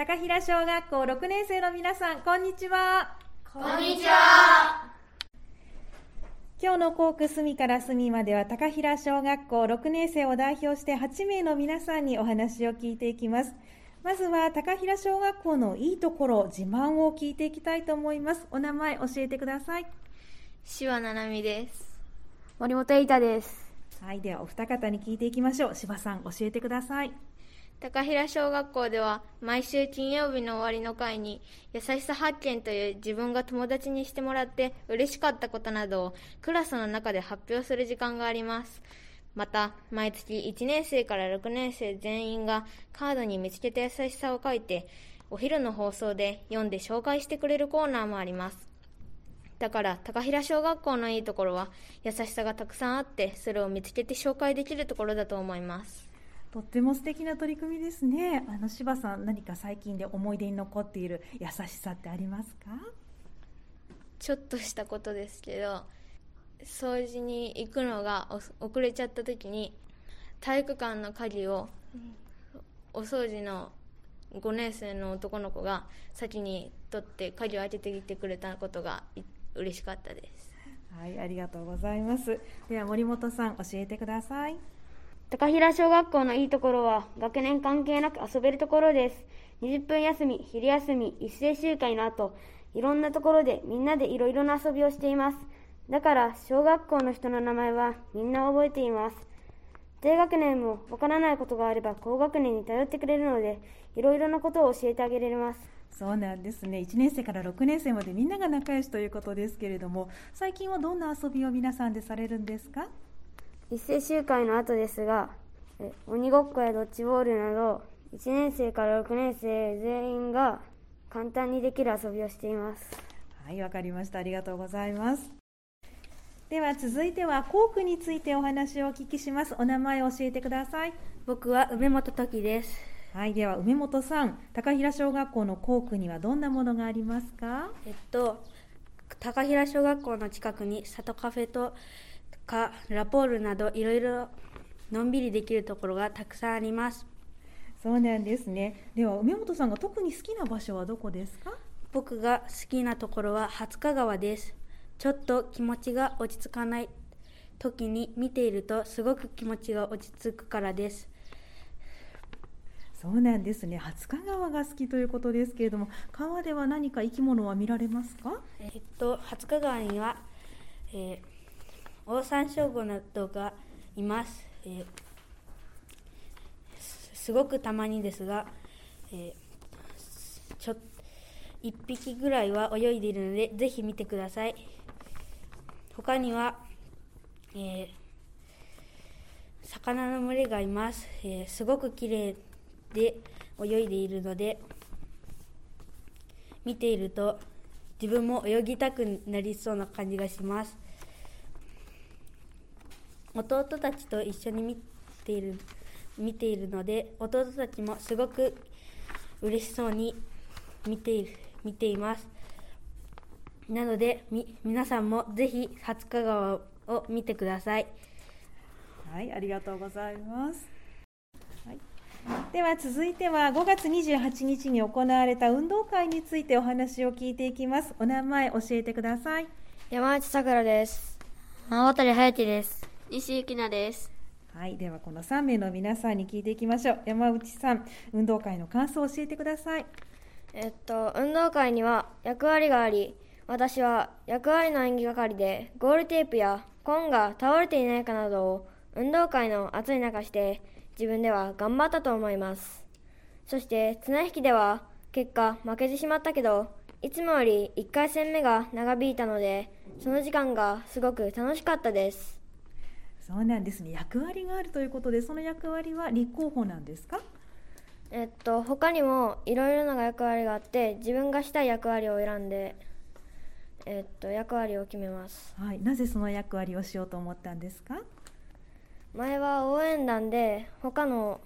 高平小学校6年生の皆さんこんにちは。こんにちは。今日の校区隅から隅までは高平小学校6年生を代表して8名の皆さんにお話を聞いていきます。まずは高平小学校のいいところ自慢を聞いていきたいと思います。お名前教えてください。柴七海です。森本瑛太です。はいではお二方に聞いていきましょう。柴さん教えてください高平小学校では毎週金曜日の終わりの会に優しさ発見という自分が友達にしてもらって嬉しかったことなどをクラスの中で発表する時間があります。また毎月1年生から6年生全員がカードに見つけた優しさを書いてお昼の放送で読んで紹介してくれるコーナーもあります。だから高平小学校のいいところは優しさがたくさんあってそれを見つけて紹介できるところだと思います。とっても素敵な取り組みですね。あの柴さん、何か最近で思い出に残っている優しさってありますか？ちょっとしたことですけど、掃除に行くのが遅れちゃった時に体育館の鍵をお掃除の5年生の男の子が先に取って鍵を開けてきてくれたことが嬉しかったです。はい、ありがとうございます。では森本さん教えてください。高平小学校のいいところは学年関係なく遊べるところです。20分休み、昼休み、一斉集会の後、いろんなところでみんなでいろいろな遊びをしています。だから小学校の人の名前はみんな覚えています。低学年もわからないことがあれば高学年に頼ってくれるので、いろいろなことを教えてあげられます。そうなんですね。1年生から6年生までみんなが仲良しということですけれども、最近はどんな遊びを皆さんでされるんですか？一斉集会の後ですが、鬼ごっこやドッジボールなど、1年生から6年生全員が簡単にできる遊びをしています。はい、わかりました。ありがとうございます。では続いては校区についてお話をお聞きします。お名前を教えてください。僕は梅本時です。はい、では梅本さん、高平小学校の校区にはどんなものがありますか？えっと、高平小学校の近くに里カフェとかラポールなどいろいろのんびりできるところがたくさんあります。そうなんですね。では梅本さんが特に好きな場所はどこですか？僕が好きなところは廿日川です。ちょっと気持ちが落ち着かない。時に見ているとすごく気持ちが落ち着くからです。そうなんですね。廿日川が好きということですけれども川では何か生き物は見られますか？えっと廿日川には、えー、オオサンショウウオなどがいます、えー、すごくたまにですが、えー、ちょ1匹ぐらいは泳いでいるのでぜひ見てください。他には、えー、魚の群れがいます、えー、すごく綺麗で泳いでいるので見ていると自分も泳ぎたくなりそうな感じがします。弟たちと一緒に見ている見ているので弟たちもすごく嬉しそうに見ている見ています。なのでみ皆さんもぜひ廿日川を見てください。はいありがとうございます、はい、では続いては5月28日に行われた運動会についてお話を聞いていきます。お名前教えてください。山内さくらです。渡隼人です西ゆきなです。はいではこの3名の皆さんに聞いていきましょう。山内さん運動会の感想を教えてください。えっと運動会には役割があり私は役割の演技係でゴールテープやコンが倒れていないかなどを運動会の暑い中して自分では頑張ったと思います。そして綱引きでは結果負けてしまったけどいつもより1回戦目が長引いたのでその時間がすごく楽しかったですそうなんですね。役割があるということでその役割は立候補なんですか？えっと他にもいろいろな役割があって自分がしたい役割を選んでえっと役割を決めます。はい。なぜその役割をしようと思ったんですか？前は応援団で他の、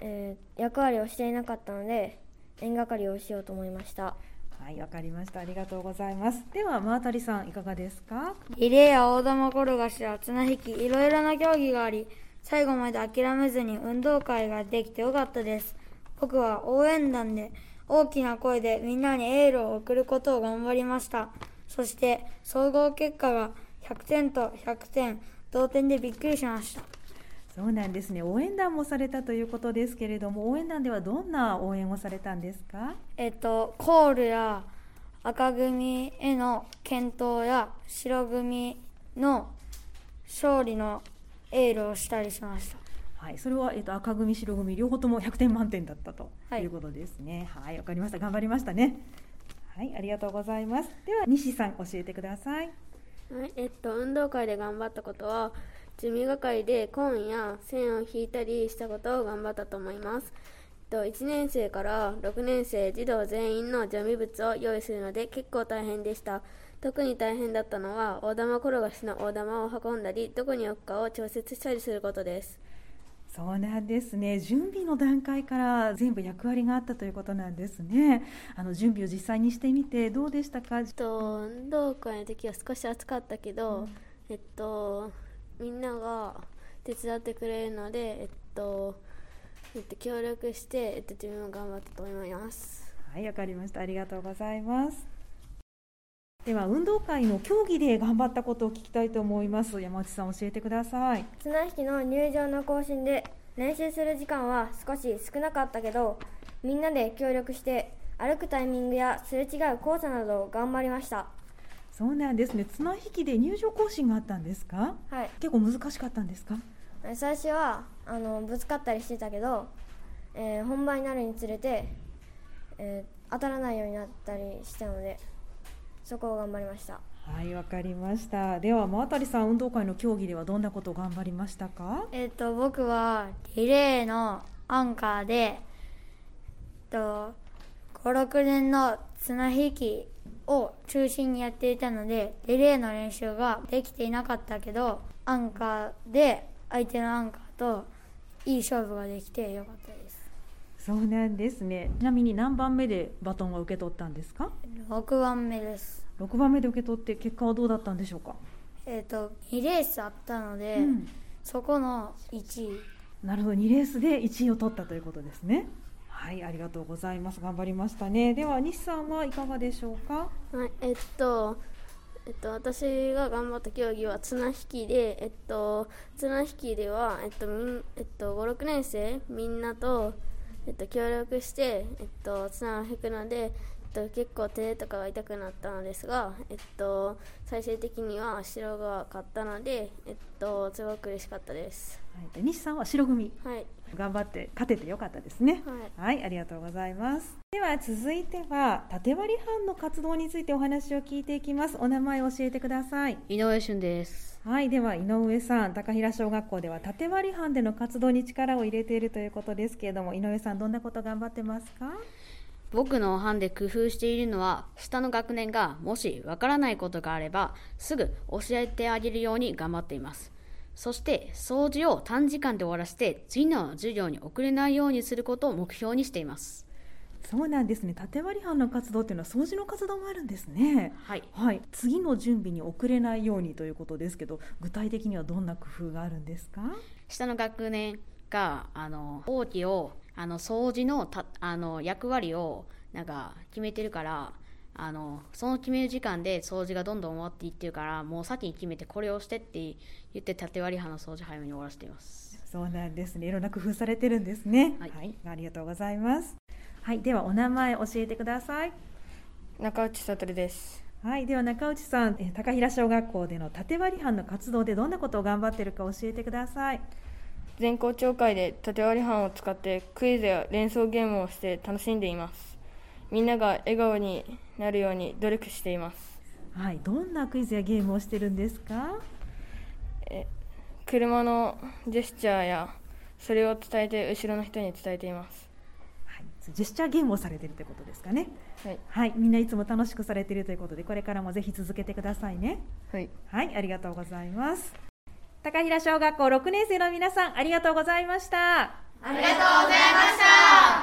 えー、役割をしていなかったので演係をしようと思いましたはい、わかりました。ありがとうございます。では、真渡さん、いかがですか？リレーや大玉転がしや綱引き、いろいろな競技があり、最後まで諦めずに運動会ができてよかったです。僕は応援団で大きな声でみんなにエールを送ることを頑張りました。そして総合結果が100点と100点同点でびっくりしました。そうなんですね。応援団もされたということですけれども、応援団ではどんな応援をされたんですか？えっと、コールや赤組への健闘や白組の勝利のエールをしたりしました。はい、それは、えっと、赤組、白組、両方とも100点満点だったとはいいうことですね。はい、わ、かりました。頑張りましたね。はい、ありがとうございます。では、西さん、教えてください。はい、えっと、運動会で頑張ったことは、準備係でコーンや線を引いたりしたことを頑張ったと思います。えっと、1年生から6年生児童全員の準備物を用意するので結構大変でした。特に大変だったのは、大玉転がしの大玉を運んだり、どこに置くかを調節したりすることです。そうなんですね。準備の段階から全部役割があったということなんですね。あの準備を実際にしてみてどうでしたか？と、運動会の時は少し暑かったけど、えっと、みんなが手伝ってくれるので、えっと、えっと、協力して、えっと、自分も頑張ったと思います。はい、わかりました。ありがとうございます。では、運動会の競技で頑張ったことを聞きたいと思います。山内さん、教えてください。綱引きの入場の更新で練習する時間は少し少なかったけどみんなで協力して歩くタイミングやすれ違う交差などを頑張りましたそうなんですね。綱引きで入場行進があったんですか？はい結構難しかったんですか？最初はあのぶつかったりしてたけど、えー本番になるにつれて、えー当たらないようになったりしたのでそこを頑張りましたはい、わかりました。では、真渡さん、運動会の競技ではどんなことを頑張りましたか？えっと、僕はリレーのアンカーで、えっと、5、6年の綱引きを中心にやっていたので、リレーの練習ができていなかったけど、アンカーで相手のアンカーといい勝負ができてよかったです。そうなんですね。ちなみに何番目でバトンは受け取ったんですか？6番目です。6番目で受け取って結果はどうだったんでしょうか？えっと、2レースあったので、うんそこの1位。なるほど、2レースで1位を取ったということですね。はい、ありがとうございます。頑張りましたね。では、西さんはいかがでしょうか？はい、えっと、えっと、私が頑張った競技は綱引きで、えっと、綱引きでは、えっと、みん、えっと、5、6年生みんなと、えっと、協力して、えっと、綱を引くので、と、結構手とかが痛くなったのですが、えっと、最終的には白が勝ったので、えっと、すごく嬉しかったです。はい、で西さんは白組。はい。頑張って勝ててよかったですね。はいはい、ありがとうございます。では続いては縦割り班の活動についてお話を聞いていきます。お名前を教えてください。井上俊です。はい、では井上さん、高平小学校では縦割り班での活動に力を入れているということですけれども、井上さんどんなこと頑張ってますか？僕の班で工夫しているのは、下の学年がもしわからないことがあれば、すぐ教えてあげるように頑張っています。そして、掃除を短時間で終わらせて、次の授業に遅れないようにすることを目標にしています。そうなんですね。縦割り班の活動っていうのは掃除の活動もあるんですね。はい。はい、次の準備に遅れないようにということですけど、具体的にはどんな工夫があるんですか？下の学年が、あの、大きを、あの、掃除のた、あの、役割を、なんか、決めてるから、あの、その決める時間で掃除がどんどん終わっていってるから、もう先に決めてこれをしてって言って、縦割り班の掃除早めに終わらせています。そうなんですね。いろんな工夫されてるんですね。はいありがとうございます。はい、ではお名前教えてください。中内悟です。はい、では中内さん、えー高平小学校での縦割り班の活動でどんなことを頑張っているか教えてください。全校長会で縦割り班を使ってクイズや連想ゲームをして楽しんでいます。みんなが笑顔になるように努力しています。はい、どんなクイズやゲームをしてるんですか？車のジェスチャーやそれを伝えて後ろの人に伝えています。はい、ジェスチャーゲームをされてるってことですかね。はい。はい、みんないつも楽しくされているということで、これからもぜひ続けてくださいね。はい。はい、ありがとうございます。高平小学校6年生の皆さん、ありがとうございました。ありがとうございました